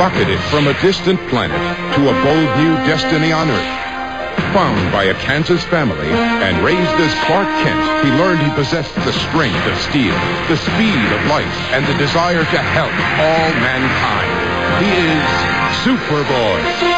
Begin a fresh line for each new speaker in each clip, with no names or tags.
rocketed from a distant planet to a bold new destiny on Earth. Found by a Kansas family and raised as Clark Kent, he learned he possessed the strength of steel, the speed of light, and the desire to help all mankind. He is Superboy.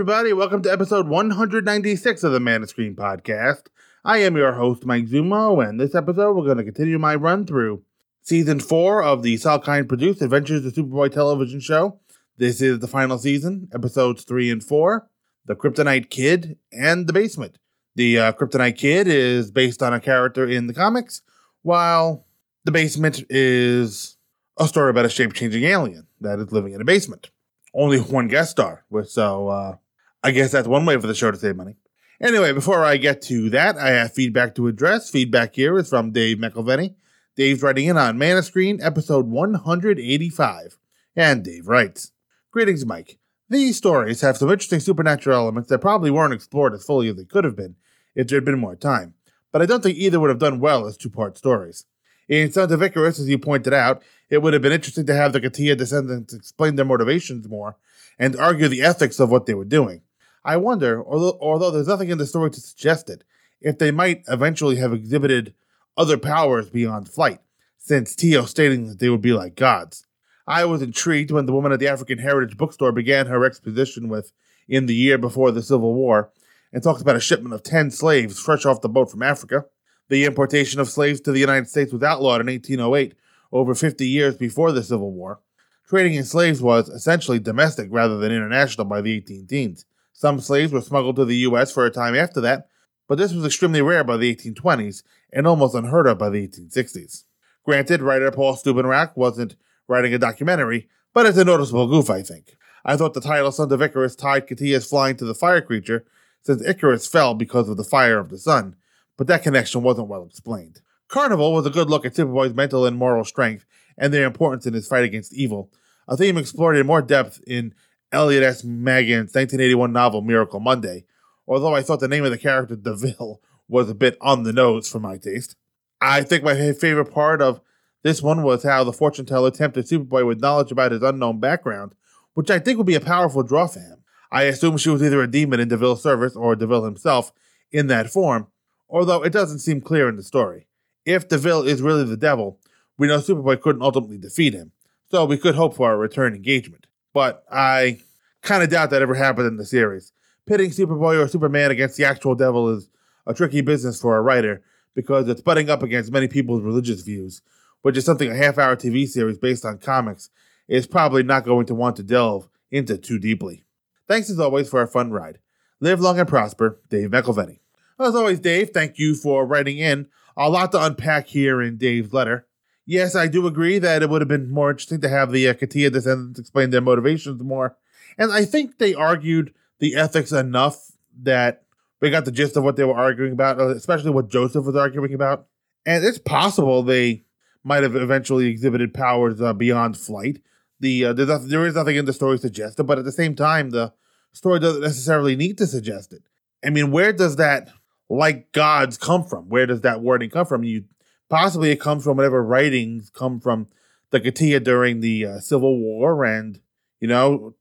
Everybody, welcome to episode 196 of the Man of Screen podcast. I am your host, Mike Zumo, and this episode we're going to continue my run through season four of the Salkind produced Adventures of Superboy television show. This is the final season, episodes three and four The Kryptonite Kid and The Basement. The uh, Kryptonite Kid is based on a character in the comics, while The Basement is a story about a shape changing alien that is living in a basement only one guest star. So uh, I guess that's one way for the show to save money. Anyway, before I get to that, I have feedback to address. Feedback here is from Dave McElveny. Dave's writing in on Man of Screen, episode 185. And Dave writes Greetings, Mike. These stories have some interesting supernatural elements that probably weren't explored as fully as they could have been if there had been more time, but I don't think either would have done well as two part stories. In Sons of Icarus, as you pointed out, it would have been interesting to have the Katia descendants explain their motivations more and argue the ethics of what they were doing. I wonder, although, although there's nothing in the story to suggest it, if they might eventually have exhibited other powers beyond flight, since Tio stating that they would be like gods. I was intrigued when the woman at the African Heritage Bookstore began her exposition with In the Year Before the Civil War and talked about a shipment of 10 slaves fresh off the boat from Africa. The importation of slaves to the United States was outlawed in 1808, over 50 years before the Civil War. Trading in slaves was essentially domestic rather than international by the 18 teens. Some slaves were smuggled to the U.S. for a time after that, but this was extremely rare by the 1820s and almost unheard of by the 1860s. Granted, writer Paul Stubenrack wasn't writing a documentary, but it's a noticeable goof, I think. I thought the title Sons of Icarus tied Katia's flying to the fire creature, since Icarus fell because of the fire of the sun, but that connection wasn't well explained. Carnival was a good look at Superboy's mental and moral strength and their importance in his fight against evil, a theme explored in more depth in Elliot S. Maggin's 1981 novel Miracle Monday, although I thought the name of the character, DeVille, was a bit on the nose for my taste. I think my favorite part of this one was how the fortune teller tempted Superboy with knowledge about his unknown background, which I think would be a powerful draw for him. I assume she was either a demon in DeVille's service or DeVille himself in that form, although it doesn't seem clear in the story. If DeVille is really the devil, we know Superboy couldn't ultimately defeat him, so we could hope for a return engagement. But I kind of doubt that ever happened in the series. Pitting Superboy or Superman against the actual devil is a tricky business for a writer because it's butting up against many people's religious views, which is something a half hour TV series based on comics is probably not going to want to delve into too deeply. Thanks as always for a fun ride. Live long and prosper, Dave McElveny. As always, Dave, thank you for writing in. A lot to unpack here in Dave's letter. Yes, I do agree that it would have been more interesting to have the uh, Katia descendants explain their motivations more. And I think they argued the ethics enough that we got the gist of what they were arguing about, uh, especially what Joseph was arguing about. And it's possible they might have eventually exhibited powers uh, beyond flight. The uh, there's, there is nothing in the story suggested, but at the same time, the story doesn't necessarily need to suggest it. I mean, where does that like gods come from? Where does that wording come from? You possibly it comes from whatever writings come from the Katia during the uh, Civil War, and you know,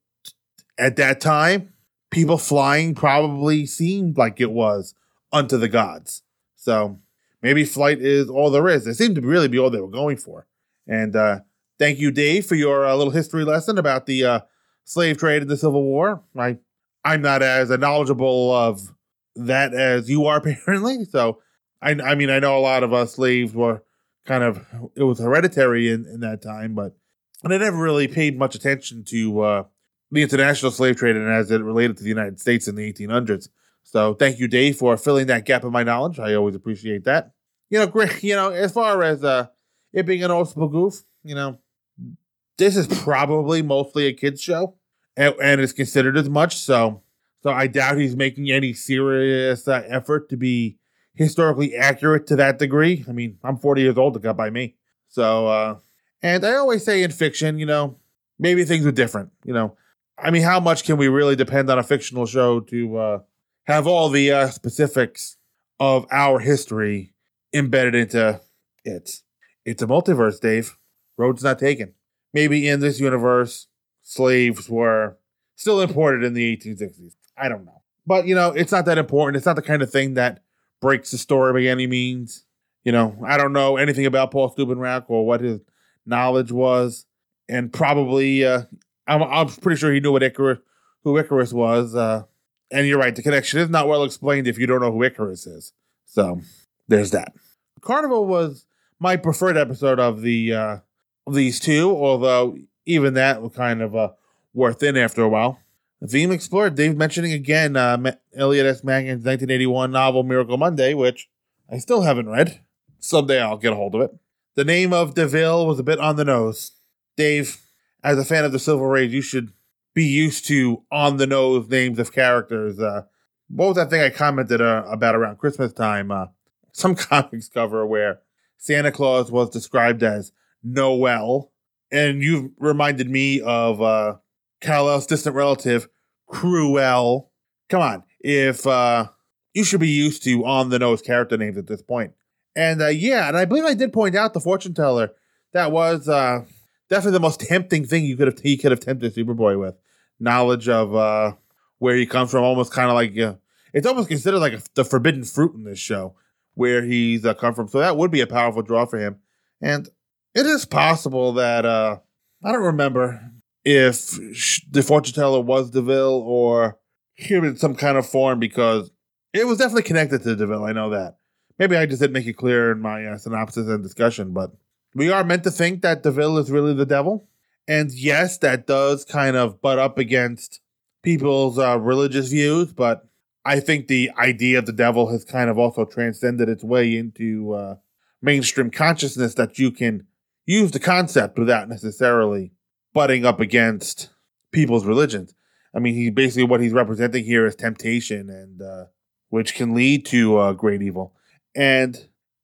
at that time, people flying probably seemed like it was unto the gods. So maybe flight is all there is. It seemed to really be all they were going for. And uh, thank you, Dave, for your uh, little history lesson about the uh, slave trade in the Civil War. I I'm not as knowledgeable of that as you are apparently. So I I mean I know a lot of us slaves were kind of it was hereditary in, in that time, but and I never really paid much attention to uh, the international slave trade and as it related to the United States in the 1800s. So thank you, Dave, for filling that gap in my knowledge. I always appreciate that. You know, great. You know, as far as uh, it being an old school goof, you know, this is probably mostly a kids show, and, and it's considered as much. So So I doubt he's making any serious uh, effort to be historically accurate to that degree. I mean, I'm 40 years old, it got by me. So, uh, and I always say in fiction, you know, maybe things are different. You know, I mean, how much can we really depend on a fictional show to uh, have all the uh, specifics of our history embedded into it? It's a multiverse, Dave. Road's not taken. Maybe in this universe, slaves were still imported in the 1860s. I don't know. But, you know, it's not that important. It's not the kind of thing that breaks the story by any means. You know, I don't know anything about Paul Steubenrack or what his knowledge was. And probably, uh, I'm, I'm pretty sure he knew what Icarus, who Icarus was. Uh, and you're right, the connection is not well explained if you don't know who Icarus is. So there's that. Carnival was my preferred episode of the uh, of these two, although even that was kind of uh, wore thin after a while. The theme explored, Dave mentioning again uh, Elliot S. Maggin's 1981 novel Miracle Monday, which I still haven't read. Someday I'll get a hold of it. The name of DeVille was a bit on the nose. Dave, as a fan of the Silver Age, you should be used to on the nose names of characters. Uh, what was that thing I commented uh, about around Christmas time? Uh, some comics cover where Santa Claus was described as Noel, and you've reminded me of Kal-El's distant relative, Kru-El. Come on, if uh, you should be used to on the nose character names at this point. And uh, yeah, and I believe I did point out the fortune teller. That was uh, definitely the most tempting thing you could have he could have tempted Superboy with knowledge of uh, where he comes from. Almost kind of like uh, it's almost considered like a, the forbidden fruit in this show where he's uh, come from. So that would be a powerful draw for him. And it is possible that uh, I don't remember if the fortune teller was Deville or him in some kind of form because it was definitely connected to Deville. I know that. Maybe I just didn't make it clear in my uh, synopsis and discussion, but we are meant to think that Deville is really the devil. And yes, that does kind of butt up against people's uh, religious views, but I think the idea of the devil has kind of also transcended its way into uh, mainstream consciousness that you can use the concept without necessarily butting up against people's religions. I mean, he basically what he's representing here is temptation, and uh, which can lead to uh, great evil. And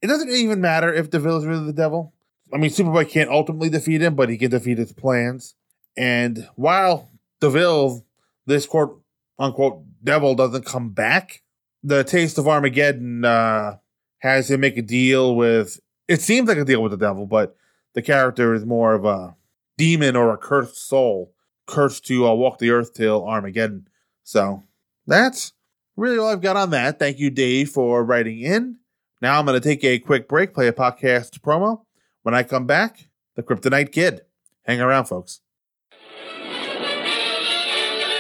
it doesn't even matter if Deville is really the devil. I mean, Superboy can't ultimately defeat him, but he can defeat his plans. And while Deville, this quote unquote devil, doesn't come back, the taste of Armageddon uh, has him make a deal with. It seems like a deal with the devil, but the character is more of a demon or a cursed soul, cursed to uh, walk the earth till Armageddon. So that's really all I've got on that. Thank you, Dave, for writing in. Now I'm going to take a quick break, play a podcast promo. When I come back, the Kryptonite Kid. Hang around, folks.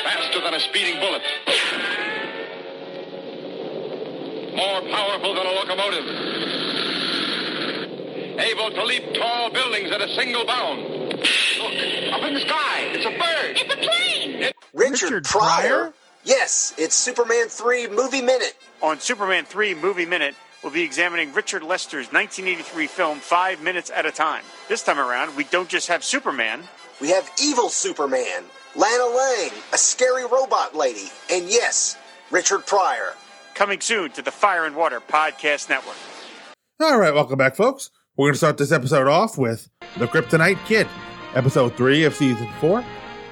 Faster than a speeding bullet. More powerful than a locomotive. Able to leap tall buildings at a single bound. Look, up in the sky. It's a bird.
It's a plane!
Richard,
Richard
Pryor?
Pryor?
Yes, it's Superman 3 Movie Minute.
On Superman 3 Movie Minute, we'll be examining Richard Lester's 1983 film Five Minutes at a Time. This time around, we don't just have Superman.
We have evil Superman, Lana Lang, a scary robot lady, and yes, Richard Pryor.
Coming soon to the Fire and Water Podcast Network.
All right, welcome back, folks. We're going to start this episode off with The Kryptonite Kid, episode 3 of season 4.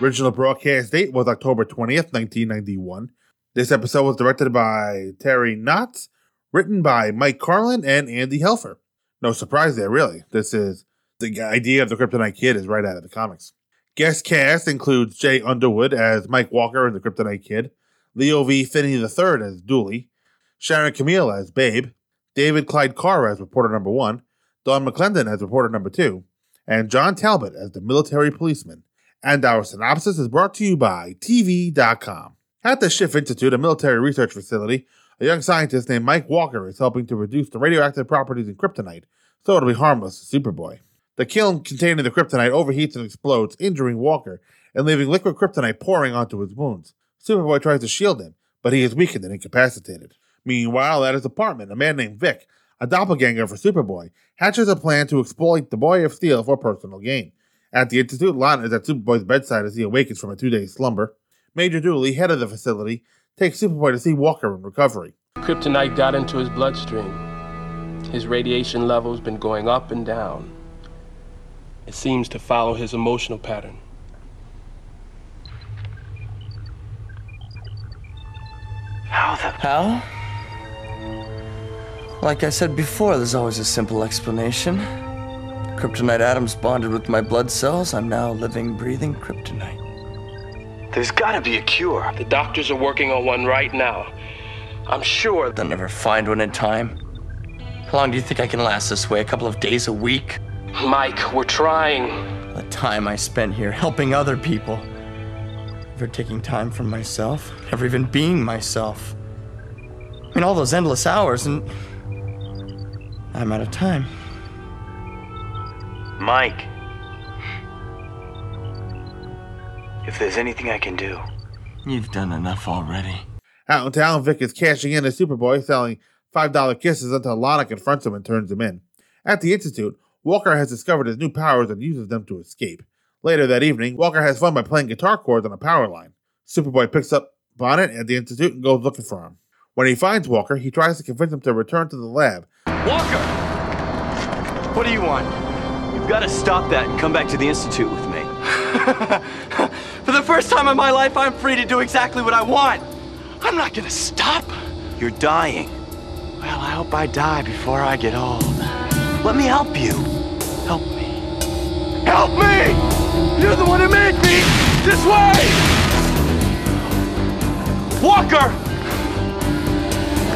Original broadcast date was October 20th, 1991. This episode was directed by Terry Knotts, written by Mike Carlin and Andy Helfer. No surprise there, really. This is the idea of the Kryptonite Kid is right out of the comics. Guest cast includes Jay Underwood as Mike Walker and the Kryptonite Kid, Leo V. Finney III as Dooley, Sharon Camille as Babe, David Clyde Carr as reporter number one, Don McClendon as reporter number two, and John Talbot as the military policeman. And our synopsis is brought to you by TV.com. At the Schiff Institute, a military research facility, a young scientist named Mike Walker is helping to reduce the radioactive properties in kryptonite so it'll be harmless to Superboy. The kiln containing the kryptonite overheats and explodes, injuring Walker and leaving liquid kryptonite pouring onto his wounds. Superboy tries to shield him, but he is weakened and incapacitated. Meanwhile, at his apartment, a man named Vic, a doppelganger for Superboy, hatches a plan to exploit the Boy of Steel for personal gain. At the Institute, Lana is at Superboy's bedside as he awakens from a two day slumber. Major Dooley, head of the facility, takes Superboy to see Walker in recovery.
Kryptonite got into his bloodstream. His radiation level's been going up and down. It seems to follow his emotional pattern.
How the. How? Like I said before, there's always a simple explanation. Kryptonite atoms bonded with my blood cells. I'm now living, breathing kryptonite.
There's gotta be a cure.
The doctors are working on one right now. I'm sure
they'll never find one in time. How long do you think I can last this way? A couple of days a week?
Mike, we're trying.
The time I spent here helping other people. Never taking time for myself. Never even being myself. I mean, all those endless hours, and I'm out of time.
Mike. If there's anything I can do.
You've done enough already.
Out in town, Vic is cashing in as Superboy, selling $5 kisses until Lana confronts him and turns him in. At the Institute, Walker has discovered his new powers and uses them to escape. Later that evening, Walker has fun by playing guitar chords on a power line. Superboy picks up Bonnet at the Institute and goes looking for him. When he finds Walker, he tries to convince him to return to the lab.
Walker! What do you want? You've got to stop that and come back to the Institute with me.
For the first time in my life, I'm free to do exactly what I want. I'm not gonna stop.
You're dying.
Well, I hope I die before I get old.
Let me help you.
Help me. Help me! You're the one who made me! This way!
Walker!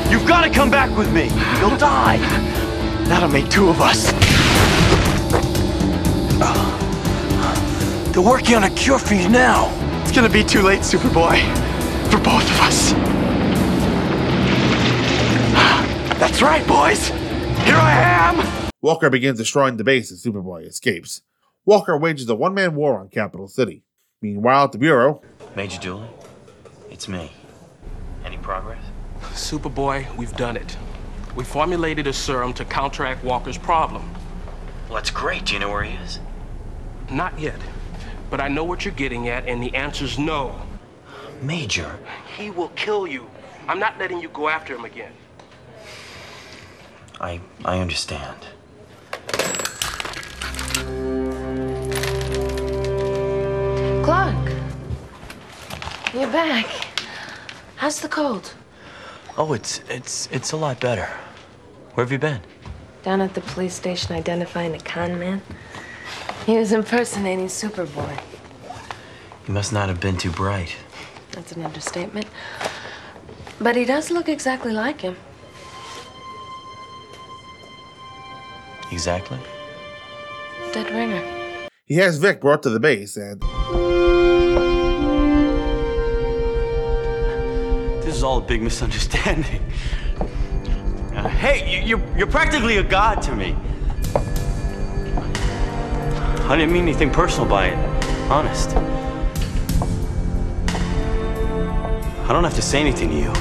You've got to come back with me. You'll die.
That'll make two of us.
They're working on a cure for you now.
It's gonna be too late, Superboy. For both of us. That's right, boys. Here I am.
Walker begins destroying the base as Superboy escapes. Walker wages a one man war on Capital City. Meanwhile, at the Bureau,
Major Dooley, it's me. Any progress?
Superboy, we've done it. We formulated a serum to counteract Walker's problem.
Well, that's great. Do you know where he is?
Not yet. But I know what you're getting at, and the answer's no.
Major.
He will kill you. I'm not letting you go after him again.
I I understand.
Clark, you're back. How's the cold?
Oh, it's it's it's a lot better. Where have you been?
Down at the police station identifying a con man. He was impersonating Superboy.
You must not have been too bright.
That's an understatement. But he does look exactly like him.
Exactly.
Dead ringer.
he has Vic brought to the base, and
all a big misunderstanding. Uh, hey, you, you're you're practically a god to me. I didn't mean anything personal by it. Honest. I don't have to say anything to you.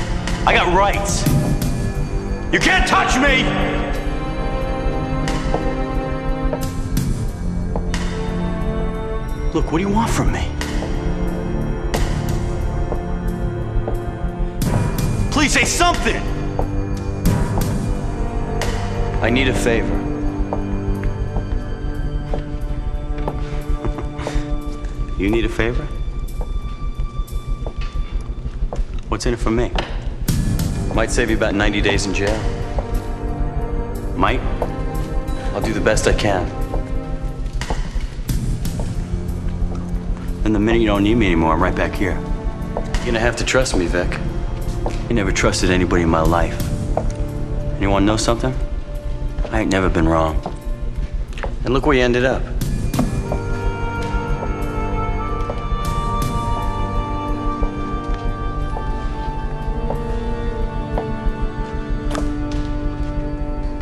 I got rights. You can't touch me! Look, what do you want from me? Please say something! I need a favor. you need a favor? What's in it for me? Might save you about 90 days in jail. Might? I'll do the best I can. And the minute you don't need me anymore, I'm right back here. You're gonna have to trust me, Vic. I never trusted anybody in my life. And you wanna know something? I ain't never been wrong. And look where you ended up.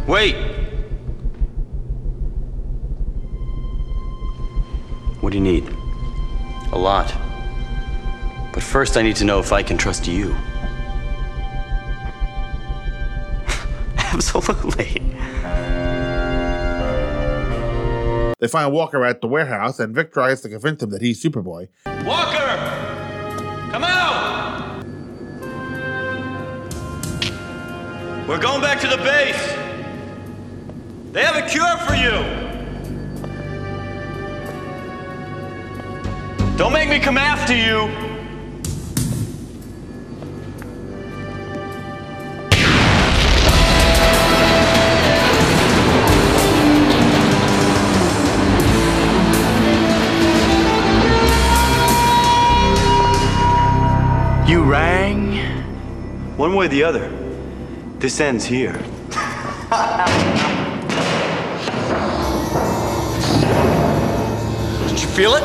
Wait! What do you need? A lot. But first, I need to know if I can trust you. Absolutely.
They find Walker at the warehouse, and Vic tries to convince him that he's Superboy.
Walker! Come out! We're going back to the base. They have a cure for you. Don't make me come after you. Rang? One way or the other, this ends here. Did you feel it?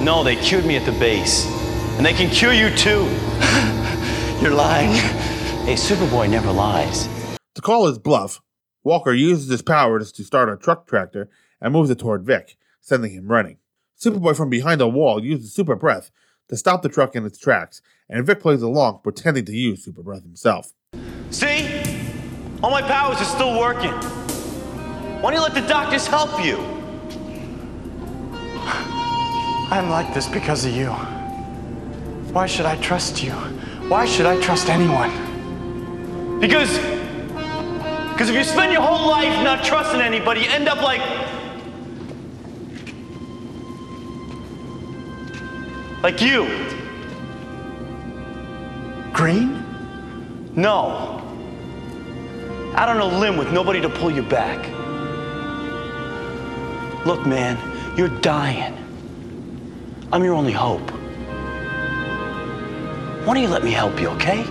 No, they cured me at the base. And they can cure you too. You're lying. Hey, Superboy never lies.
To call his bluff, Walker uses his powers to start a truck tractor and moves it toward Vic, sending him running. Superboy from behind a wall uses super breath to stop the truck in its tracks, and Vic plays along, pretending to use super breath himself.
See? All my powers are still working. Why don't you let the doctors help you?
I'm like this because of you. Why should I trust you? Why should I trust anyone?
Because. Because if you spend your whole life not trusting anybody, you end up like. Like you.
Green?
No. Out on a limb with nobody to pull you back. Look, man, you're dying. I'm your only hope. Why don't you let me help you, okay?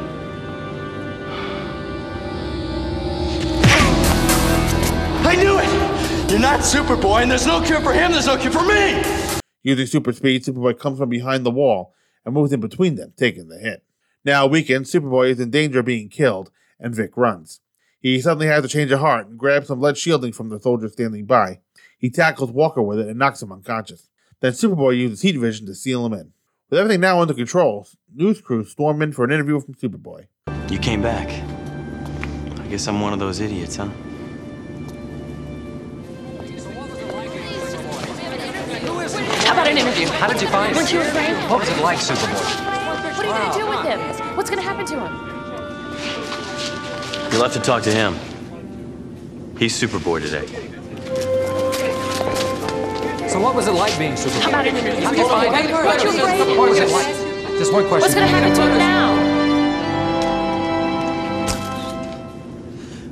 I knew it! You're not Superboy, and there's no cure for him, there's no cure for me!
Using super speed, Superboy comes from behind the wall and moves in between them, taking the hit. Now weakened, Superboy is in danger of being killed, and Vic runs. He suddenly has a change of heart and grabs some lead shielding from the soldier standing by. He tackles Walker with it and knocks him unconscious. Then Superboy uses heat vision to seal him in. With everything now under control, news crews storm in for an interview from Superboy.
You came back. I guess I'm one of those idiots, huh?
An interview?
How did you find
Weren't you afraid?
What was it like, Superboy?
What are you gonna do with him? What's gonna happen to him?
You'll have to talk to him. He's Superboy today.
So what was it like being Superboy?
How about an interview?
How did you find it?
Weren't you afraid?
What was it like? Just one question.
What's gonna happen to him now?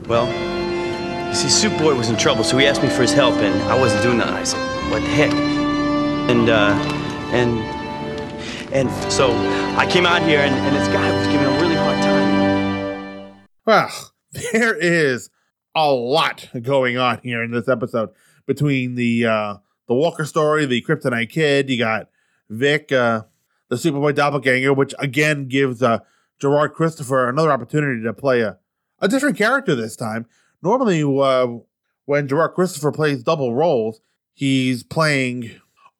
Well, you see, Superboy was in trouble, so he asked me for his help, and I wasn't doing nothing. I said, "What the heck?" And uh, and and so I came out here, and, and this guy was giving a really hard time.
Well, there is a lot going on here in this episode between the uh, the Walker story, the Kryptonite Kid. You got Vic, uh, the Superboy doppelganger, which again gives uh, Gerard Christopher another opportunity to play a, a different character this time. Normally, uh, when Gerard Christopher plays double roles, he's playing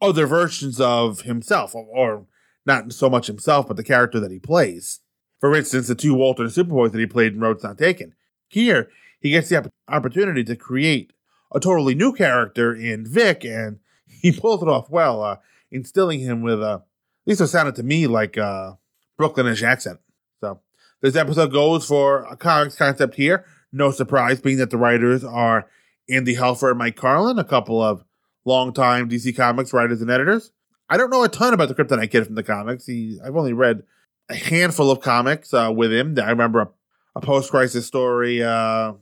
other versions of himself, or, or not so much himself, but the character that he plays. For instance, the two Walter Superboys that he played in Road's Not Taken. Here, he gets the opp- opportunity to create a totally new character in Vic, and he pulls it off well, uh, instilling him with a, at least it sounded to me like a Brooklynish accent. So, this episode goes for a comics concept here. No surprise, being that the writers are Andy Helfer and Mike Carlin, a couple of longtime DC Comics writers and editors. I don't know a ton about the Kryptonite Kid from the comics. He, I've only read a handful of comics uh, with him. I remember a, a post-crisis story uh,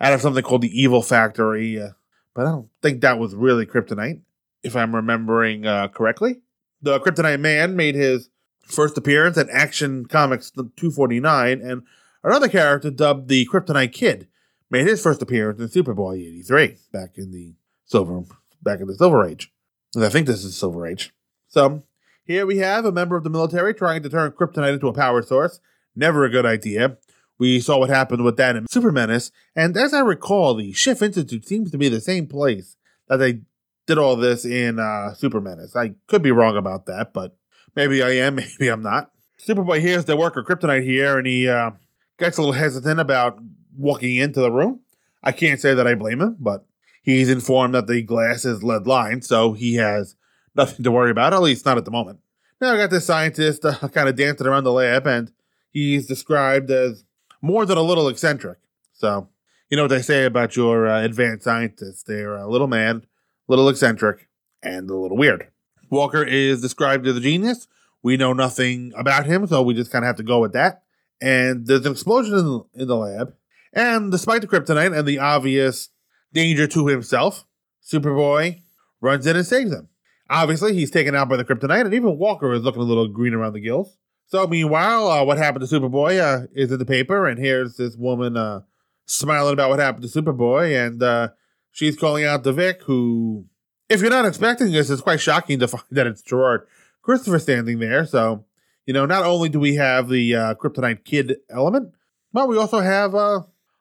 out of something called the Evil Factory, uh, but I don't think that was really Kryptonite, if I'm remembering uh, correctly. The Kryptonite Man made his first appearance at Action Comics 249, and another character dubbed the Kryptonite Kid made his first appearance in Superboy 83 back in the Silver back in the Silver Age. And I think this is Silver Age. So here we have a member of the military trying to turn kryptonite into a power source. Never a good idea. We saw what happened with that in Super Menace, and as I recall, the Schiff Institute seems to be the same place that they did all this in uh, Super Menace. I could be wrong about that, but maybe I am, maybe I'm not. Superboy hears the worker kryptonite here, and he uh, gets a little hesitant about walking into the room. I can't say that I blame him, but he's informed that the glass is lead lined, so he has nothing to worry about, at least not at the moment. Now I got this scientist uh, kind of dancing around the lab, and he's described as more than a little eccentric. So, you know what they say about your uh, advanced scientists. They're a little mad, a little eccentric, and a little weird. Walker is described as a genius. We know nothing about him, so we just kind of have to go with that. And there's an explosion in in the lab. And despite the kryptonite and the obvious danger to himself, Superboy runs in and saves him. Obviously, he's taken out by the kryptonite, and even Walker is looking a little green around the gills. So, meanwhile, uh, what happened to Superboy uh, is in the paper, and here's this woman uh, smiling about what happened to Superboy, and uh, she's calling out to Vic, who, if you're not expecting this, it's quite shocking to find that it's Gerard Christopher standing there. So, you know, not only do we have the uh, Kryptonite Kid element, but we also have uh,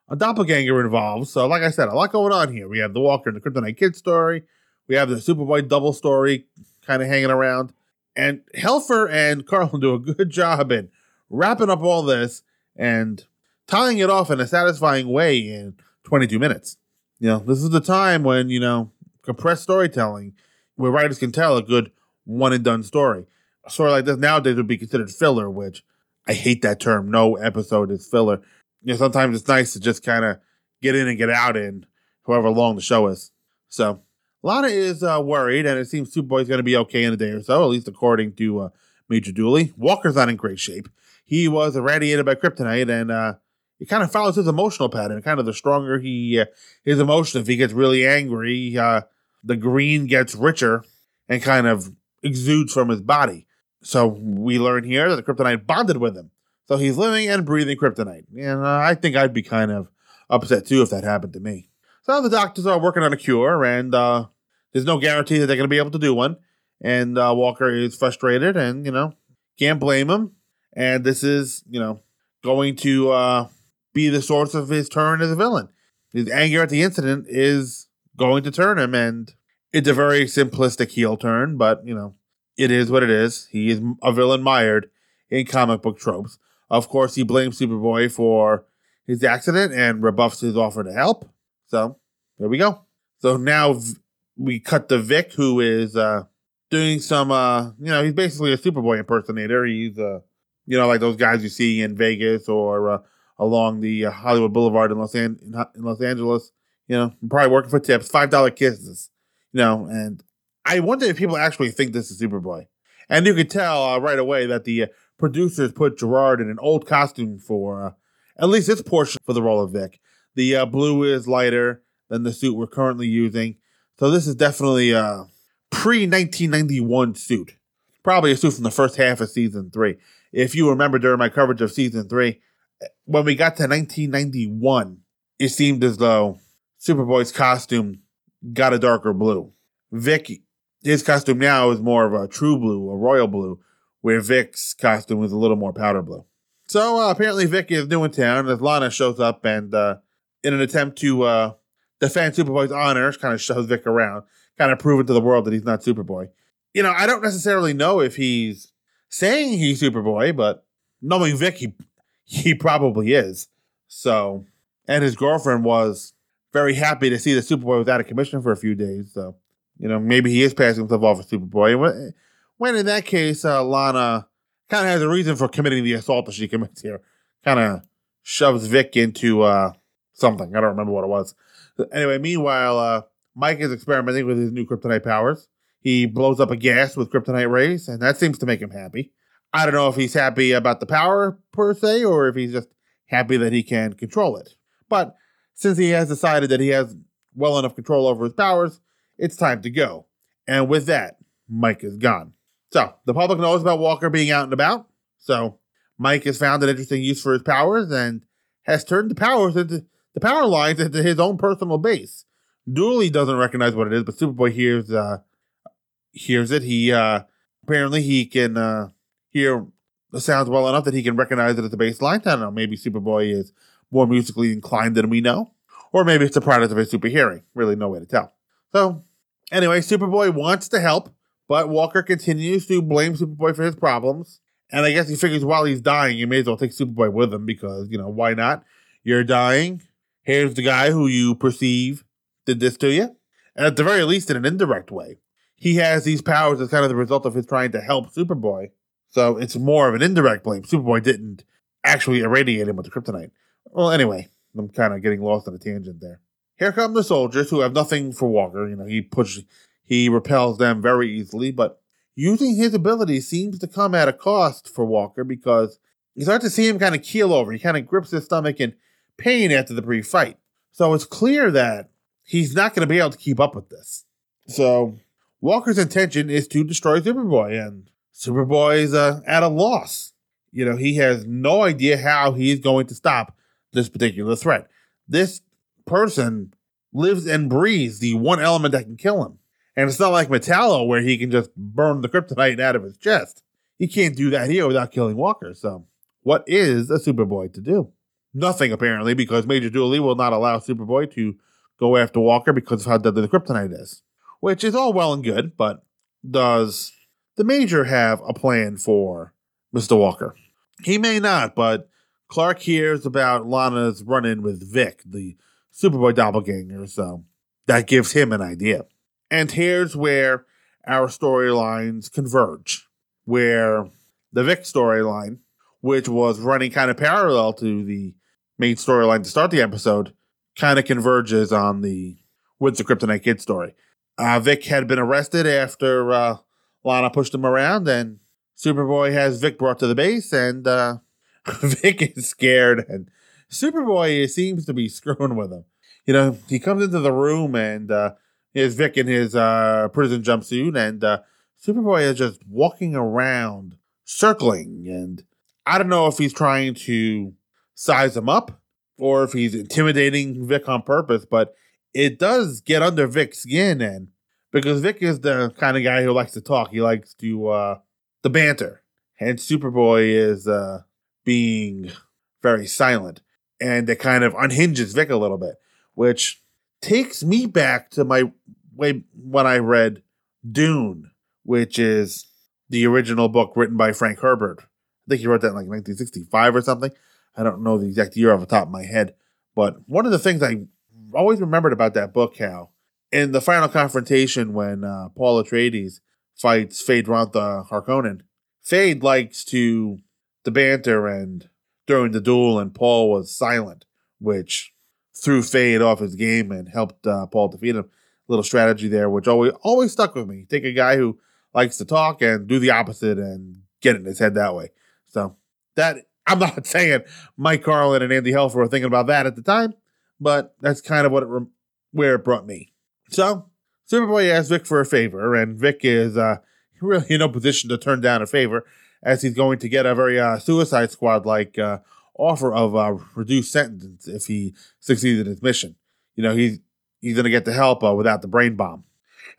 a doppelganger involved. So, like I said, a lot going on here. We have the Walker and the Kryptonite Kid story. We have the Superboy double story kind of hanging around. And Helfer and Carlin do a good job in wrapping up all this and tying it off in a satisfying way in 22 minutes. You know, this is the time when, you know, compressed storytelling, where writers can tell a good one and done story. A story like this nowadays would be considered filler, which I hate that term. No episode is filler. You know, sometimes it's nice to just kind of get in and get out in however long the show is. So, Lana is uh, worried, and it seems Superboy's going to be okay in a day or so, at least according to uh, Major Dooley. Walker's not in great shape. He was irradiated by kryptonite, and uh, it kind of follows his emotional pattern. Kind of the stronger he uh, his emotion, if he gets really angry, uh, the green gets richer and kind of exudes from his body. So we learn here that the kryptonite bonded with him. So he's living and breathing kryptonite. And uh, I think I'd be kind of upset too if that happened to me. So the doctors are working on a cure, and uh, there's no guarantee that they're going to be able to do one. And uh, Walker is frustrated, and you know can't blame him. And this is you know going to uh, be the source of his turn as a villain. His anger at the incident is going to turn him, and it's a very simplistic heel turn, but you know it is what it is. He is a villain mired in comic book tropes. Of course, he blames Superboy for his accident and rebuffs his offer to help. So there we go. So now we cut to Vic, who is uh, doing some, uh, you know, he's basically a Superboy impersonator. He's, uh, you know, like those guys you see in Vegas or uh, along the uh, Hollywood Boulevard in Los, An- in Los Angeles. You know, probably working for tips, five dollar kisses. You know, and I wonder if people actually think this is Superboy. And you could tell uh, right away that the uh, producers put Gerard in an old costume for uh, at least this portion for the role of Vic. The uh, blue is lighter than the suit we're currently using. So this is definitely a pre 1991 suit. Probably a suit from the first half of season three. If you remember during my coverage of season three, when we got to 1991, it seemed as though Superboy's costume got a darker blue. Vic, his costume now is more of a true blue, a royal blue, where Vic's costume is a little more powder blue. So uh, apparently Vic is new in town as Lana shows up and uh, in an attempt to uh, defend Superboy's honor, kind of shows Vic around, kind of proving to the world that he's not Superboy. You know, I don't necessarily know if he's saying he's Superboy, but knowing Vic, he he probably is. So, and his girlfriend was very happy to see that Superboy was out of commission for a few days. So, you know, maybe he is passing himself off as Superboy. When, in that case, uh, Lana kind of has a reason for committing the assault that she commits here. Kind of shoves Vic into uh, something. I don't remember what it was. Anyway, meanwhile, uh, Mike is experimenting with his new kryptonite powers. He blows up a gas with kryptonite rays, and that seems to make him happy. I don't know if he's happy about the power per se, or if he's just happy that he can control it. But since he has decided that he has well enough control over his powers, it's time to go. And with that, Mike is gone. So the public knows about Walker being out and about. So Mike has found an interesting use for his powers and has turned the powers into the power lines into his own personal bass. Dooley doesn't recognize what it is, but Superboy hears uh hears it. He uh apparently he can uh hear the sounds well enough that he can recognize it as a bass line. I don't know, maybe Superboy is more musically inclined than we know. Or maybe it's a product of his super hearing. Really no way to tell. So anyway, Superboy wants to help, but Walker continues to blame Superboy for his problems. And I guess he figures while he's dying, you may as well take Superboy with him because, you know, why not? You're dying. Here's the guy who you perceive did this to you. And at the very least, in an indirect way, he has these powers as kind of the result of his trying to help Superboy. So it's more of an indirect blame. Superboy didn't actually irradiate him with the kryptonite. Well, anyway, I'm kind of getting lost on a tangent there. Here come the soldiers who have nothing for Walker. You know, he pushes, he repels them very easily, but using his ability seems to come at a cost for Walker because you start to see him kind of keel over. He kind of grips his stomach in pain after the brief fight. So it's clear that he's not going to be able to keep up with this. So Walker's intention is to destroy Superboy, and Superboy's uh, at a loss. You know, he has no idea how he's going to stop this particular threat. This person lives and breathes the one element that can kill him. And it's not like Metallo where he can just burn the kryptonite out of his chest. He can't do that here without killing Walker. So, what is a Superboy to do? Nothing, apparently, because Major Dooley will not allow Superboy to go after Walker because of how deadly the kryptonite is. Which is all well and good, but does the Major have a plan for Mr. Walker? He may not, but Clark hears about Lana's run in with Vic, the Superboy doppelganger, so that gives him an idea. And here's where our storylines converge, where the Vic storyline, which was running kind of parallel to the main storyline to start the episode, kind of converges on the with the Kryptonite Kid story. Uh, Vic had been arrested after uh, Lana pushed him around, and Superboy has Vic brought to the base, and uh, Vic is scared, and Superboy seems to be screwing with him. You know, he comes into the room, and uh, here's Vic in his uh, prison jumpsuit, and uh, Superboy is just walking around, circling, and I don't know if he's trying to size him up or if he's intimidating Vic on purpose, but it does get under Vic's skin, and because Vic is the kind of guy who likes to talk, he likes to uh, the banter, and Superboy is uh, being very silent, and it kind of unhinges Vic a little bit, which takes me back to my way when I read Dune, which is the original book written by Frank Herbert. I think he wrote that in like 1965 or something. I don't know the exact year off the top of my head, but one of the things I always remembered about that book, how in the final confrontation when uh, Paul Atreides fights Feyd-Rautha Harkonnen, Feyd likes to the banter and during the duel, and Paul was silent, which threw Feyd off his game and helped uh, Paul defeat him. Little strategy there, which always always stuck with me. Take a guy who likes to talk and do the opposite and get in his head that way. So that I'm not saying Mike Carlin and Andy Helfer were thinking about that at the time, but that's kind of what it where it brought me. So Superboy asks Vic for a favor, and Vic is uh, really in no position to turn down a favor, as he's going to get a very uh, Suicide Squad like uh, offer of a reduced sentence if he succeeds in his mission. You know, he's he's going to get the help uh, without the brain bomb.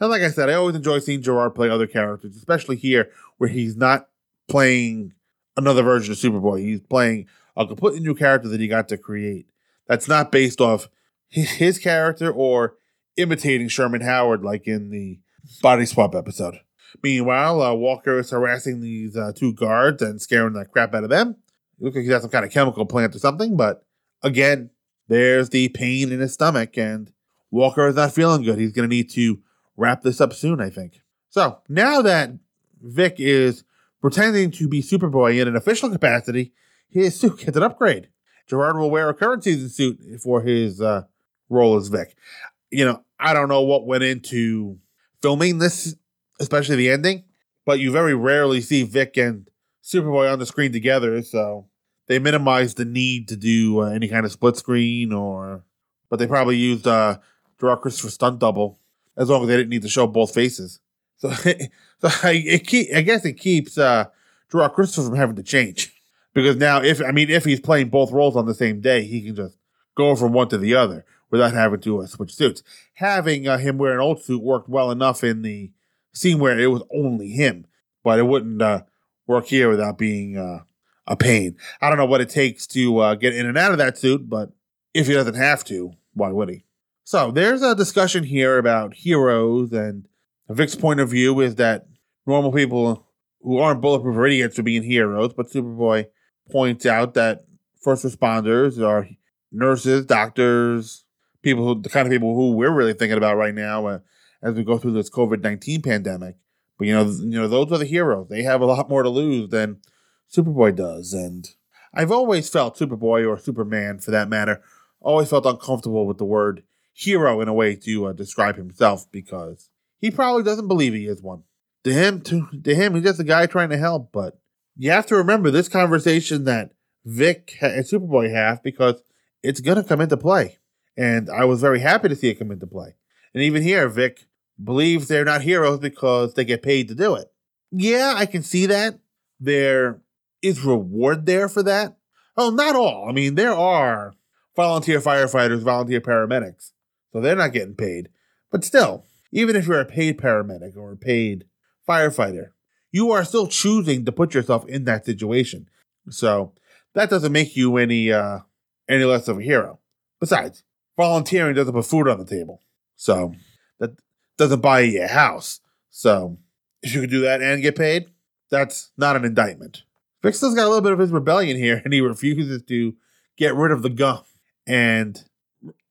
And like I said, I always enjoy seeing Gerard play other characters, especially here where he's not playing another version of Superboy. He's playing a completely new character that he got to create. That's not based off his character or imitating Sherman Howard like in the Body Swap episode. Meanwhile, uh, Walker is harassing these uh, two guards and scaring the crap out of them. It looks like he's got some kind of chemical plant or something, but again, there's the pain in his stomach, and Walker is not feeling good. He's going to need to wrap this up soon, I think. So now that Vic is pretending to be Superboy in an official capacity, his suit gets an upgrade. Gerard will wear a current season suit for his uh, role as Vic. You know, I don't know what went into filming this, especially the ending, but you very rarely see Vic and Superboy on the screen together, so they minimized the need to do uh, any kind of split screen or, but they probably used uh, Gerard Christopher stunt double as long as they didn't need to show both faces. So, so I, it keep, I guess it keeps uh, Gerard Christopher from having to change because now, if I mean, if he's playing both roles on the same day, he can just go from one to the other without having to uh, switch suits. Having uh, him wear an old suit worked well enough in the scene where it was only him, but it wouldn't uh, work here without being uh, a pain. I don't know what it takes to uh, get in and out of that suit, but if he doesn't have to, why would he? So there's a discussion here about heroes, and Vic's point of view is that normal people who aren't bulletproof are idiots for being heroes, but Superboy points out that first responders are nurses, doctors, people who the kind of people who we're really thinking about right now uh, as we go through this COVID nineteen pandemic. But you know, you know, those are the heroes. They have a lot more to lose than Superboy does, and I've always felt Superboy or Superman, for that matter, always felt uncomfortable with the word hero in a way to uh, describe himself because he probably doesn't believe he is one. To him, to, to him, he's just a guy trying to help. But you have to remember this conversation that Vic and Superboy have because it's going to come into play. And I was very happy to see it come into play. And even here, Vic believes they're not heroes because they get paid to do it. Yeah, I can see that. There is reward there for that. Oh, not all. I mean, there are volunteer firefighters, volunteer paramedics. So they're not getting paid. But still, even if you're a paid paramedic or a paid firefighter, you are still choosing to put yourself in that situation. So that doesn't make you any uh any less of a hero. Besides, volunteering doesn't put food on the table. So that doesn't buy you a house. So if you can do that and get paid, that's not an indictment. Still's got a little bit of his rebellion here, and he refuses to get rid of the gum. And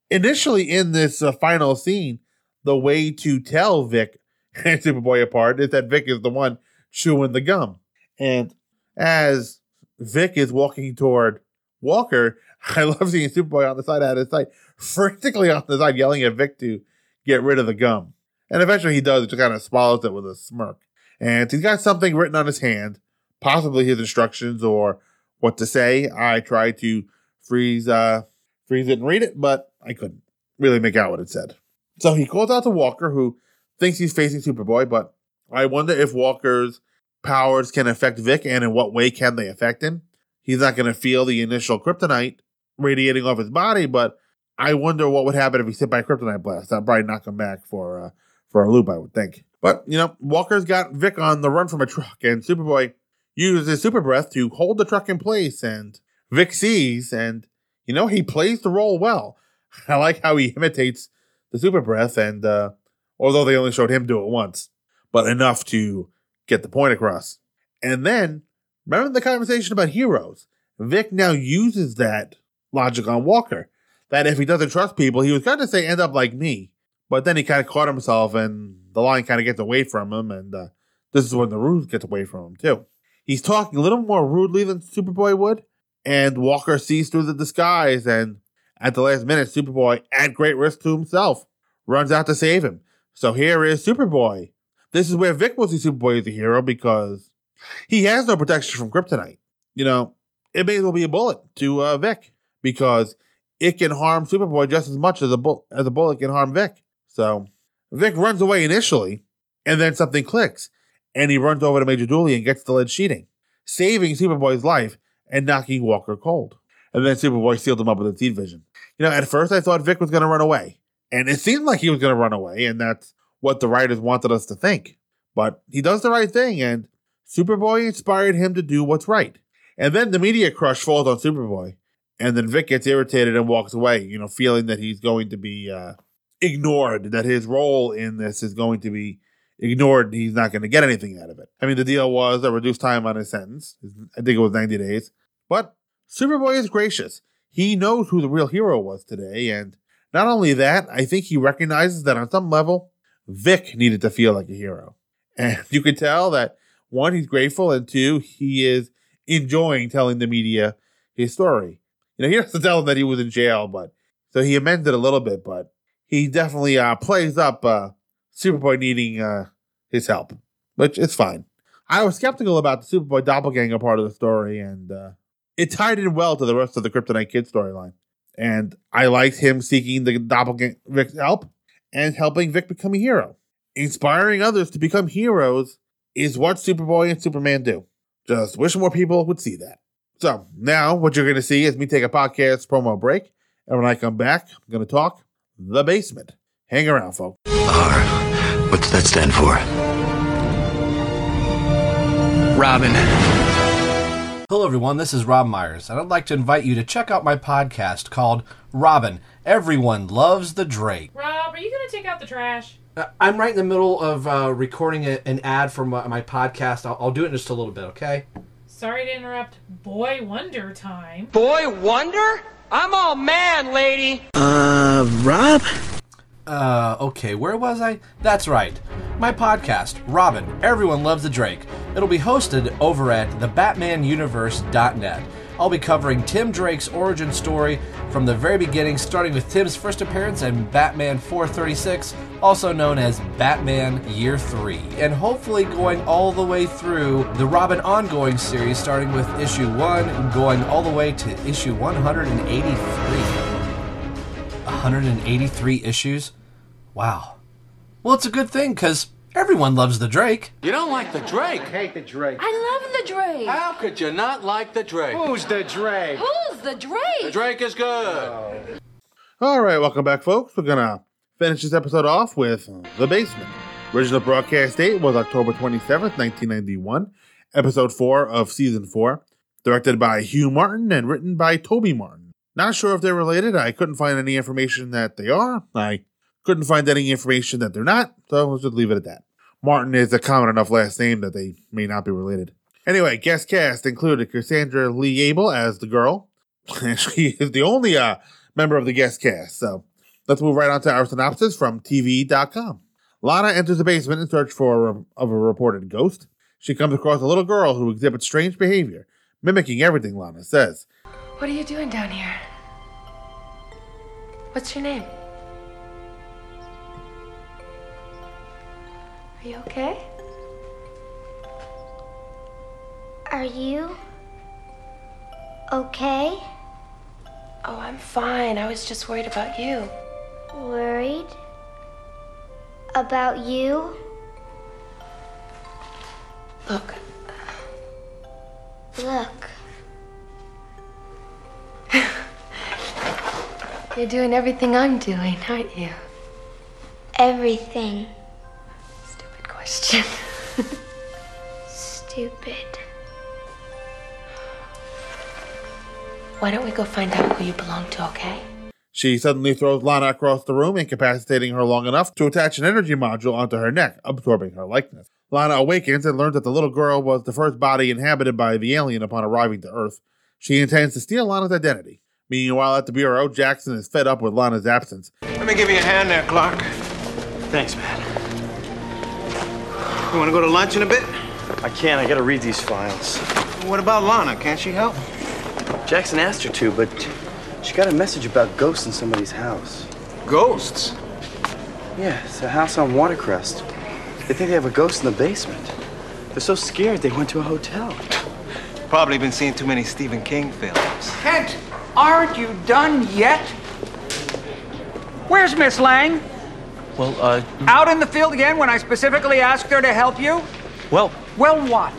initially in this uh, final scene, the way to tell Vic and Superboy apart is that Vic is the one chewing the gum. And as Vic is walking toward Walker, I love seeing Superboy on the side out of sight, frantically on the side, yelling at Vic to get rid of the gum. And eventually he does, just kind of swallows it with a smirk. And he's got something written on his hand, possibly his instructions or what to say. I tried to freeze uh freeze it and read it, but I couldn't really make out what it said. So he calls out to Walker, who thinks he's facing Superboy, but I wonder if Walker's powers can affect Vic and in what way can they affect him. He's not going to feel the initial kryptonite radiating off his body, but I wonder what would happen if he hit by a kryptonite blast. That'd probably knock him back for uh, for a loop, I would think. But you know, Walker's got Vic on the run from a truck, and Superboy uses his super breath to hold the truck in place. And Vic sees, and you know, he plays the role well. I like how he imitates the super breath, and uh, although they only showed him do it once, but enough to get the point across. And then remember the conversation about heroes. Vic now uses that logic on Walker. That if he doesn't trust people, he was going to say end up like me. But then he kind of caught himself and the line kind of gets away from him. And uh, this is when the ruse gets away from him, too. He's talking a little more rudely than Superboy would. And Walker sees through the disguise. And at the last minute, Superboy, at great risk to himself, runs out to save him. So here is Superboy. This is where Vic will see Superboy as a hero because he has no protection from kryptonite. You know, it may as well be a bullet to uh, Vic because it can harm Superboy just as much as a bull- as a bullet can harm Vic. So Vic runs away initially, and then something clicks, and he runs over to Major Dooley and gets the lead sheeting, saving Superboy's life and knocking Walker cold. And then Superboy sealed him up with a heat vision. You know, at first I thought Vic was going to run away, and it seemed like he was going to run away, and that's what the writers wanted us to think. But he does the right thing, and Superboy inspired him to do what's right. And then the media crush falls on Superboy, and then Vic gets irritated and walks away, you know, feeling that he's going to be uh, ignored, that his role in this is going to be ignored, he's not going to get anything out of it. I mean, the deal was a reduced time on his sentence. I think it was 90 days. But Superboy is gracious. He knows who the real hero was today, and not only that, I think he recognizes that on some level, Vic needed to feel like a hero. And you can tell that one, he's grateful, and two, he is enjoying telling the media his story. You know, he has to tell them that he was in jail, but so he amended a little bit, but he definitely uh, plays up uh, Superboy needing uh, his help, which is fine. I was skeptical about the Superboy doppelganger part of the story, and uh, it tied in well to the rest of the Kryptonite Kid storyline. And I liked him seeking the doppelganger's help and helping Vic become a hero. Inspiring others to become heroes is what Superboy and Superman do. Just wish more people would see that. So now what you're going to see is me take a podcast promo break. And when I come back, I'm going to talk the basement. Hang around, folks.
What's that stand for?
Robin. Hello, everyone. This is Rob Myers, and I'd like to invite you to check out my podcast called Robin. Everyone loves the Drake.
Rob, are you going to take out the trash?
Uh, I'm right in the middle of uh, recording a, an ad for my, my podcast. I'll, I'll do it in just a little bit, okay?
Sorry to interrupt Boy Wonder time.
Boy Wonder? I'm all man, lady.
Uh, Rob? Uh, okay, where was I? That's right. My podcast, Robin, Everyone Loves the Drake. It'll be hosted over at thebatmanuniverse.net. I'll be covering Tim Drake's origin story from the very beginning, starting with Tim's first appearance in Batman 436, also known as Batman Year 3, and hopefully going all the way through the Robin ongoing series, starting with issue 1 and going all the way to issue 183. 183 issues? Wow. Well, it's a good thing because everyone loves the Drake.
You don't like the Drake?
hate the Drake.
I love the Drake.
How could you not like the Drake?
Who's the Drake?
Who's the Drake?
The Drake is good. Oh.
All right, welcome back, folks. We're gonna finish this episode off with The Basement. Original broadcast date was October 27th, 1991, episode 4 of season 4, directed by Hugh Martin and written by Toby Martin. Not sure if they're related. I couldn't find any information that they are. I couldn't find any information that they're not, so let's just leave it at that. Martin is a common enough last name that they may not be related. Anyway, guest cast included Cassandra Lee Abel as the girl. she is the only uh, member of the guest cast. So let's move right on to our synopsis from TV.com. Lana enters the basement in search for a, of a reported ghost. She comes across a little girl who exhibits strange behavior, mimicking everything Lana says.
What are you doing down here? What's your name? Are you okay?
Are you okay?
Oh, I'm fine. I was just worried about you.
Worried? About you?
Look,
Look,
you're doing everything I'm doing, aren't you?
everything.
Stupid question.
Stupid.
Why don't we go find out who you belong to, okay?
She suddenly throws Lana across the room, incapacitating her long enough to attach an energy module onto her neck, absorbing her likeness. Lana awakens and learns that the little girl was the first body inhabited by the alien upon arriving to Earth. She intends to steal Lana's identity. Meanwhile, at the Bureau, Jackson is fed up with Lana's absence.
Let me give you a hand there, Clark.
Thanks, man.
You want to go to lunch in a bit?
I can't. I gotta read these files.
What about Lana? Can't she help?
Jackson asked her to, but she got a message about ghosts in somebody's house.
Ghosts?
Yeah, it's a house on Watercrest. They think they have a ghost in the basement. They're so scared they went to a hotel.
Probably been seeing too many Stephen King films.
Kent, aren't you done yet? Where's Miss Lang?
Well, uh,
Out in the field again when I specifically asked her to help you?
well,
Well, what?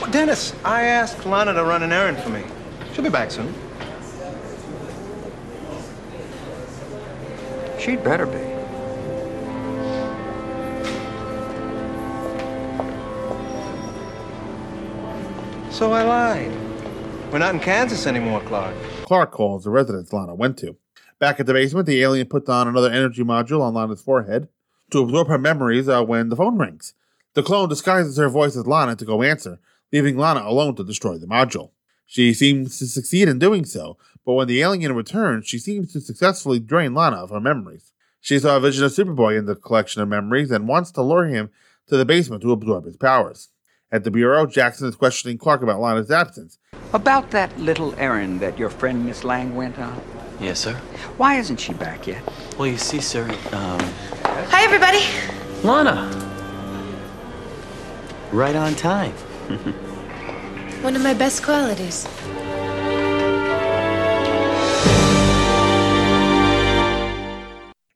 Well, Dennis, I asked Lana to run an errand for me. She'll be back soon.
She'd better be.
So I lied. We're not in Kansas anymore, Clark.
Clark calls the residence Lana went to. Back at the basement, the alien puts on another energy module on Lana's forehead to absorb her memories uh, when the phone rings. The clone disguises her voice as Lana to go answer, leaving Lana alone to destroy the module. She seems to succeed in doing so, but when the alien returns, she seems to successfully drain Lana of her memories. She saw a vision of Superboy in the collection of memories and wants to lure him to the basement to absorb his powers. At the Bureau, Jackson is questioning Clark about Lana's absence.
About that little errand that your friend Miss Lang went on.
yes, sir.
Why isn't she back yet?
Well, you see, sir, um,
Hi, everybody.
Lana. Right on time.
One of my best qualities.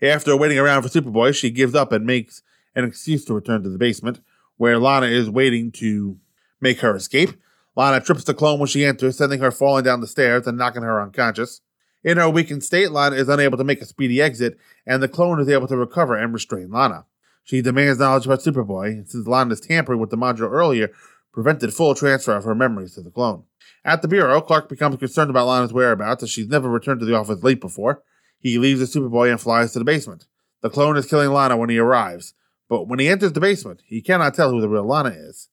After waiting around for Superboy, she gives up and makes an excuse to return to the basement, where Lana is waiting to make her escape. Lana trips the clone when she enters, sending her falling down the stairs and knocking her unconscious. In her weakened state, Lana is unable to make a speedy exit, and the clone is able to recover and restrain Lana. She demands knowledge about Superboy, and since Lana's tampering with the module earlier prevented full transfer of her memories to the clone. At the Bureau, Clark becomes concerned about Lana's whereabouts as she's never returned to the office late before. He leaves the Superboy and flies to the basement. The clone is killing Lana when he arrives, but when he enters the basement, he cannot tell who the real Lana is.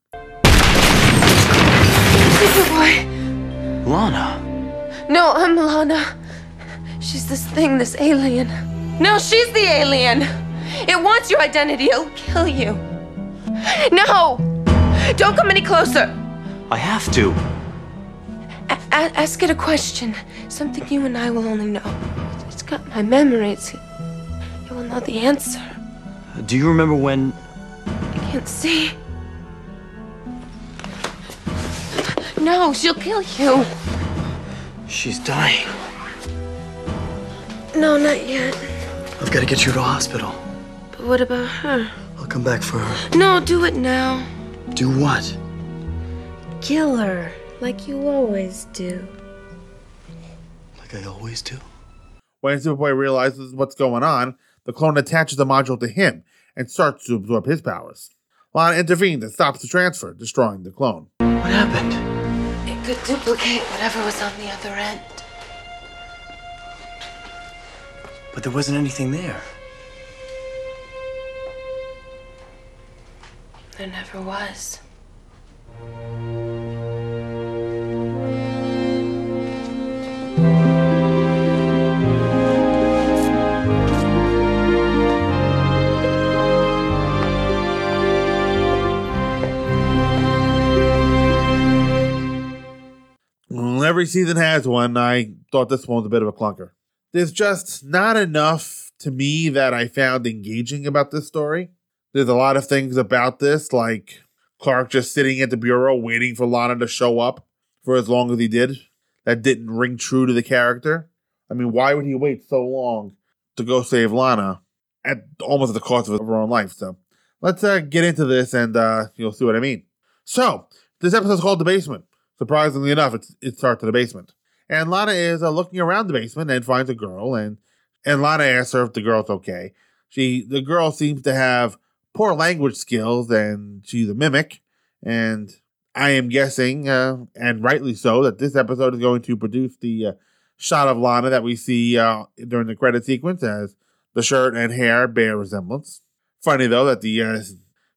Superboy.
Lana.
No, I'm Lana. She's this thing, this alien. No, she's the alien. It wants your identity. It'll kill you. No! Don't come any closer.
I have to.
A- ask it a question. Something you and I will only know. It's got my memories. It will know the answer.
Do you remember when
I can't see. No, she'll kill you.
she's dying?
No, not yet.
I've got to get you to a hospital.
But what about her?
I'll come back for her.
No, do it now.
Do what?
Kill her, like you always do.
Like I always do.
When Superboy realizes what's going on, the clone attaches the module to him and starts to absorb his powers. Lana intervenes and stops the transfer, destroying the clone.
What happened?
It could duplicate whatever was on the other end.
But there wasn't anything there.
There never was.
Every season has one. I thought this one was a bit of a clunker. There's just not enough to me that I found engaging about this story. There's a lot of things about this, like Clark just sitting at the bureau waiting for Lana to show up for as long as he did. That didn't ring true to the character. I mean, why would he wait so long to go save Lana at almost at the cost of her own life? So let's uh, get into this and uh, you'll see what I mean. So this episode is called The Basement. Surprisingly enough, it starts in the basement. And Lana is uh, looking around the basement and finds a girl, and and Lana asks her if the girl's okay. She the girl seems to have poor language skills, and she's a mimic. And I am guessing, uh, and rightly so, that this episode is going to produce the uh, shot of Lana that we see uh, during the credit sequence, as the shirt and hair bear resemblance. Funny though that the uh,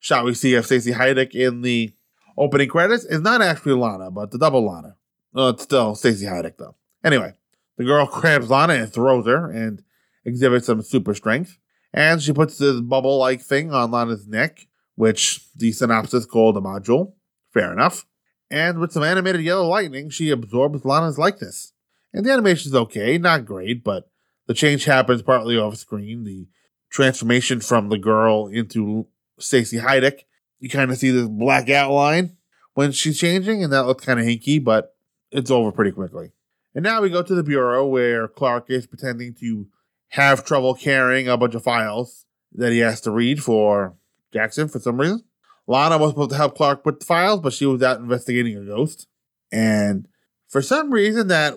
shot we see of Stacy Haiduk in the opening credits is not actually Lana, but the double Lana. Well, it's still Stacy Haiduk though. Anyway, the girl grabs Lana and throws her and exhibits some super strength. And she puts this bubble like thing on Lana's neck, which the synopsis called a module. Fair enough. And with some animated yellow lightning, she absorbs Lana's likeness. And the animation's okay, not great, but the change happens partly off screen. The transformation from the girl into Stacy Haiduk, you kind of see this black outline when she's changing, and that looks kind of hinky, but it's over pretty quickly. And now we go to the bureau where Clark is pretending to have trouble carrying a bunch of files that he has to read for Jackson for some reason. Lana was supposed to help Clark with the files, but she was out investigating a ghost. And for some reason that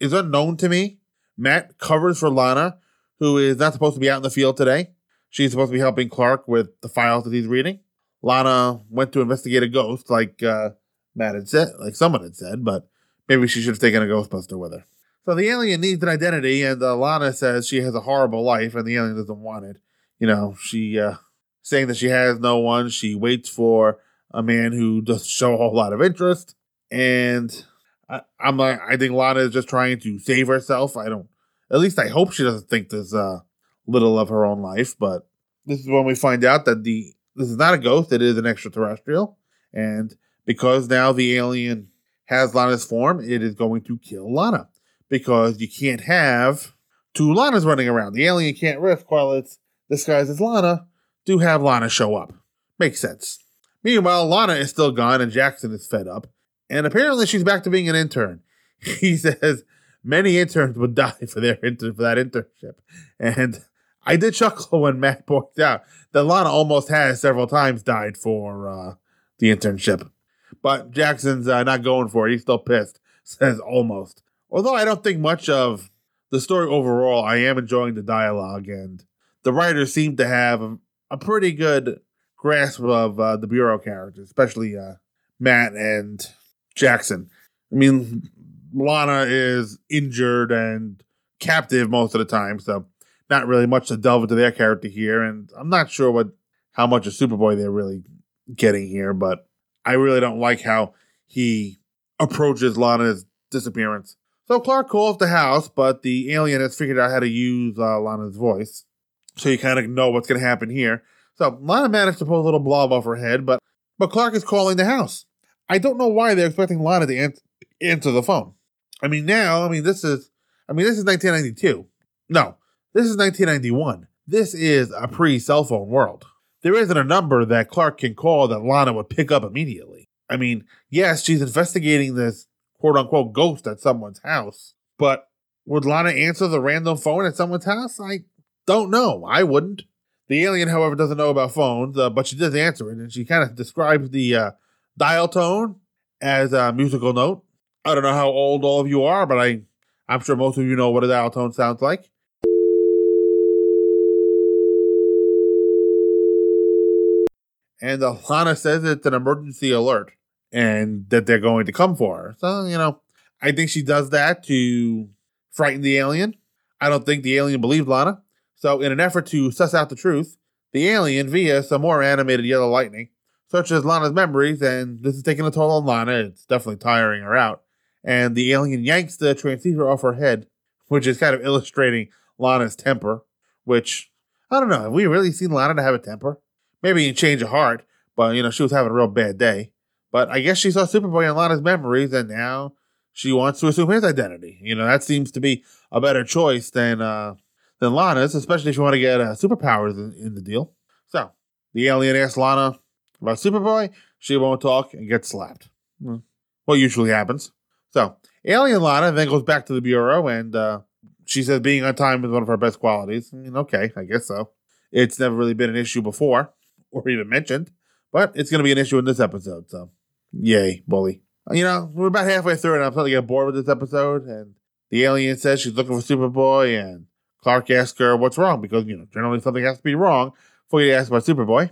is unknown to me, Matt covers for Lana, who is not supposed to be out in the field today. She's supposed to be helping Clark with the files that he's reading. Lana went to investigate a ghost, like uh, Matt had said, like someone had said, but maybe she should have taken a Ghostbuster with her. So the alien needs an identity, and uh, Lana says she has a horrible life, and the alien doesn't want it. You know, she uh, saying that she has no one. She waits for a man who doesn't show a whole lot of interest, and I, I'm like, I think Lana is just trying to save herself. I don't, at least I hope she doesn't think there's uh, little of her own life. But this is when we find out that the this is not a ghost; it is an extraterrestrial, and because now the alien has Lana's form, it is going to kill Lana because you can't have two Lanas running around. The alien can't risk while it's disguised as Lana to have Lana show up. Makes sense. Meanwhile, Lana is still gone and Jackson is fed up. And apparently she's back to being an intern. He says many interns would die for their for that internship. And I did chuckle when Matt pointed out that Lana almost has several times died for uh, the internship. But Jackson's uh, not going for it. He's still pissed. Says almost. Although I don't think much of the story overall, I am enjoying the dialogue, and the writers seem to have a, a pretty good grasp of uh, the Bureau characters, especially uh, Matt and Jackson. I mean, Lana is injured and captive most of the time, so not really much to delve into their character here, and I'm not sure what how much of Superboy they're really getting here, but I really don't like how he approaches Lana's disappearance. So Clark calls the house, but the alien has figured out how to use uh, Lana's voice. So you kind of know what's going to happen here. So Lana managed to pull a little blob off her head, but but Clark is calling the house. I don't know why they're expecting Lana to an- answer the phone. I mean, now, I mean, this is, I mean, this is 1992. No, this is 1991. This is a pre cell phone world. There isn't a number that Clark can call that Lana would pick up immediately. I mean, yes, she's investigating this quote unquote ghost at someone's house, but would Lana answer the random phone at someone's house? I don't know. I wouldn't. The alien, however, doesn't know about phones, uh, but she does answer it, and she kind of describes the uh, dial tone as a musical note. I don't know how old all of you are, but I, I'm sure most of you know what a dial tone sounds like. And Lana says it's an emergency alert and that they're going to come for her. So, you know, I think she does that to frighten the alien. I don't think the alien believed Lana. So, in an effort to suss out the truth, the alien, via some more animated yellow lightning, searches Lana's memories, and this is taking a toll on Lana. It's definitely tiring her out. And the alien yanks the transceiver off her head, which is kind of illustrating Lana's temper, which, I don't know, have we really seen Lana to have a temper? Maybe Change of Heart, but, you know, she was having a real bad day. But I guess she saw Superboy in Lana's memories, and now she wants to assume his identity. You know, that seems to be a better choice than uh, than Lana's, especially if you want to get uh, superpowers in, in the deal. So the alien asks Lana about Superboy. She won't talk and gets slapped. Hmm. What usually happens. So alien Lana then goes back to the bureau, and uh, she says being on time is one of her best qualities. I mean, okay, I guess so. It's never really been an issue before or even mentioned, but it's going to be an issue in this episode. So Yay, bully. You know, we're about halfway through, and I'm starting to get bored with this episode. And the alien says she's looking for Superboy, and Clark asks her what's wrong because, you know, generally something has to be wrong before you ask about Superboy.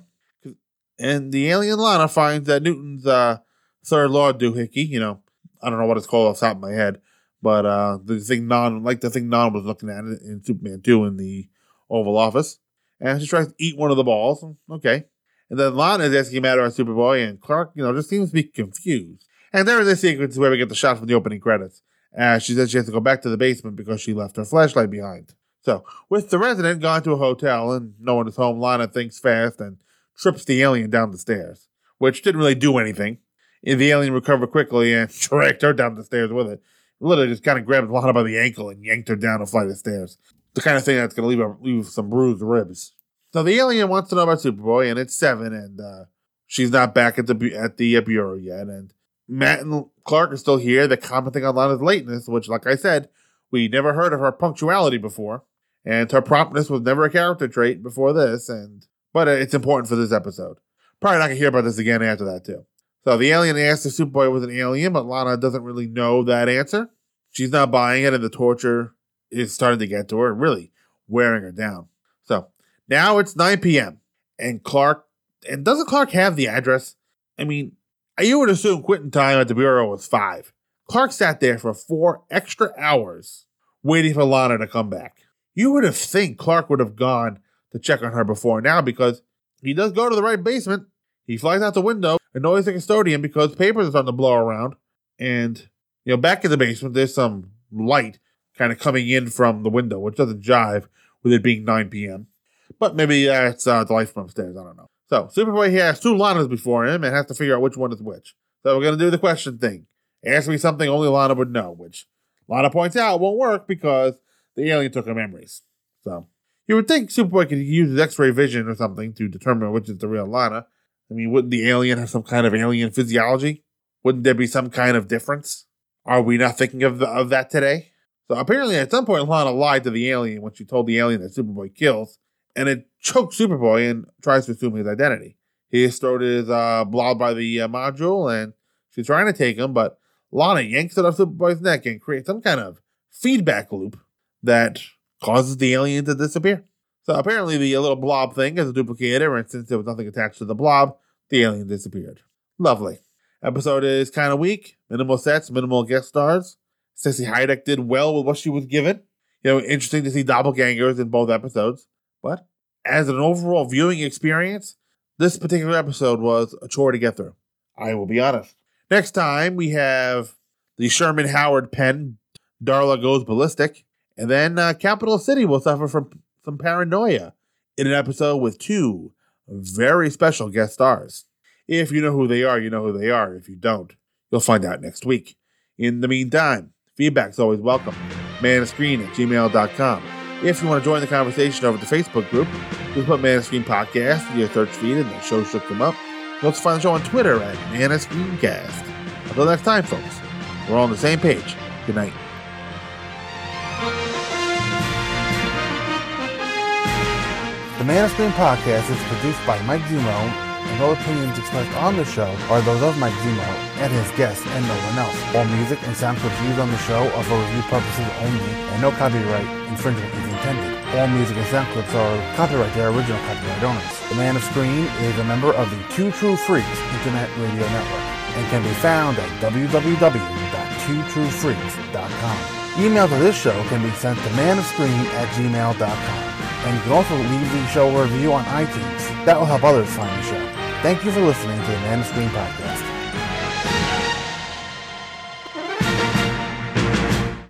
And the alien Lana finds that Newton's uh, third law doohickey, you know, I don't know what it's called off the top of my head, but uh, the thing Non, like the thing Non was looking at it in Superman 2 in the Oval Office. And she tries to eat one of the balls. Okay. And then Lana is asking about her Superboy, and Clark, you know, just seems to be confused. And there is a sequence where we get the shot from the opening credits. Uh, she says she has to go back to the basement because she left her flashlight behind. So, with the resident gone to a hotel and no one is home, Lana thinks fast and trips the alien down the stairs, which didn't really do anything. The alien recovered quickly and dragged her down the stairs with it. Literally just kind of grabbed Lana by the ankle and yanked her down a flight of stairs. The kind of thing that's going to leave leave some bruised ribs. So the alien wants to know about Superboy, and it's seven, and uh, she's not back at the at the uh, bureau yet. And Matt and Clark are still here. They're commenting on Lana's lateness, which, like I said, we never heard of her punctuality before, and her promptness was never a character trait before this. And but it's important for this episode. Probably not gonna hear about this again after that too. So the alien asks if Superboy was an alien, but Lana doesn't really know that answer. She's not buying it, and the torture is starting to get to her, really wearing her down. So now it's 9 p.m. and Clark, and doesn't Clark have the address? I mean, you would assume quitting time at the bureau was five. Clark sat there for four extra hours waiting for Lana to come back. You would have think Clark would have gone to check on her before now because he does go to the right basement. He flies out the window, annoys the custodian because papers are starting to blow around. And, you know, back in the basement, there's some light kind of coming in from the window, which doesn't jive with it being 9 p.m. But maybe that's uh, the life from upstairs. I don't know. So Superboy he has two Lanas before him and has to figure out which one is which. So we're gonna do the question thing. Ask me something only Lana would know, which Lana points out won't work because the alien took her memories. So you would think Superboy could use his X-ray vision or something to determine which is the real Lana. I mean, wouldn't the alien have some kind of alien physiology? Wouldn't there be some kind of difference? Are we not thinking of the, of that today? So apparently, at some point, Lana lied to the alien when she told the alien that Superboy kills, and it chokes Superboy and tries to assume his identity. His throat is uh, by the uh, module, and she's trying to take him, but Lana yanks it off Superboy's neck and creates some kind of feedback loop that causes the alien to disappear. So apparently, the little blob thing is a duplicator, and since there was nothing attached to the blob, the alien disappeared. Lovely. Episode is kind of weak. Minimal sets, minimal guest stars. Sissy Haiduk did well with what she was given. You know, interesting to see doppelgangers in both episodes. But as an overall viewing experience, this particular episode was a chore to get through. I will be honest. Next time, we have the Sherman Howard pen, Darla Goes Ballistic, and then uh, Capital City will suffer from some paranoia in an episode with two very special guest stars. If you know who they are, you know who they are. If you don't, you'll find out next week. In the meantime, Feedback's always welcome. Manofscreen at gmail.com. If you want to join the conversation over the Facebook group, just put Man Screen Podcast in your search feed and the show should come up. You also find the show on Twitter at Man of Screencast. Until next time, folks, we're all on the same page. Good night. The Man of Screen podcast is produced by Mike Zumo, and all opinions expressed on the show are those of Mike Zumo and his guests and no one else. All music and sound clips used on the show are for review purposes only, and no copyright infringement is intended. All music and sound clips are copyright their original copyright owners. The Man of Screen is a member of the Two True Freaks Internet Radio Network and can be found at www.twotruefreaks.com. Email to this show can be sent to manofscreen at gmail.com. And you can also leave the show a review on iTunes. That will help others find the show. Thank you for listening to the Man of Screen podcast.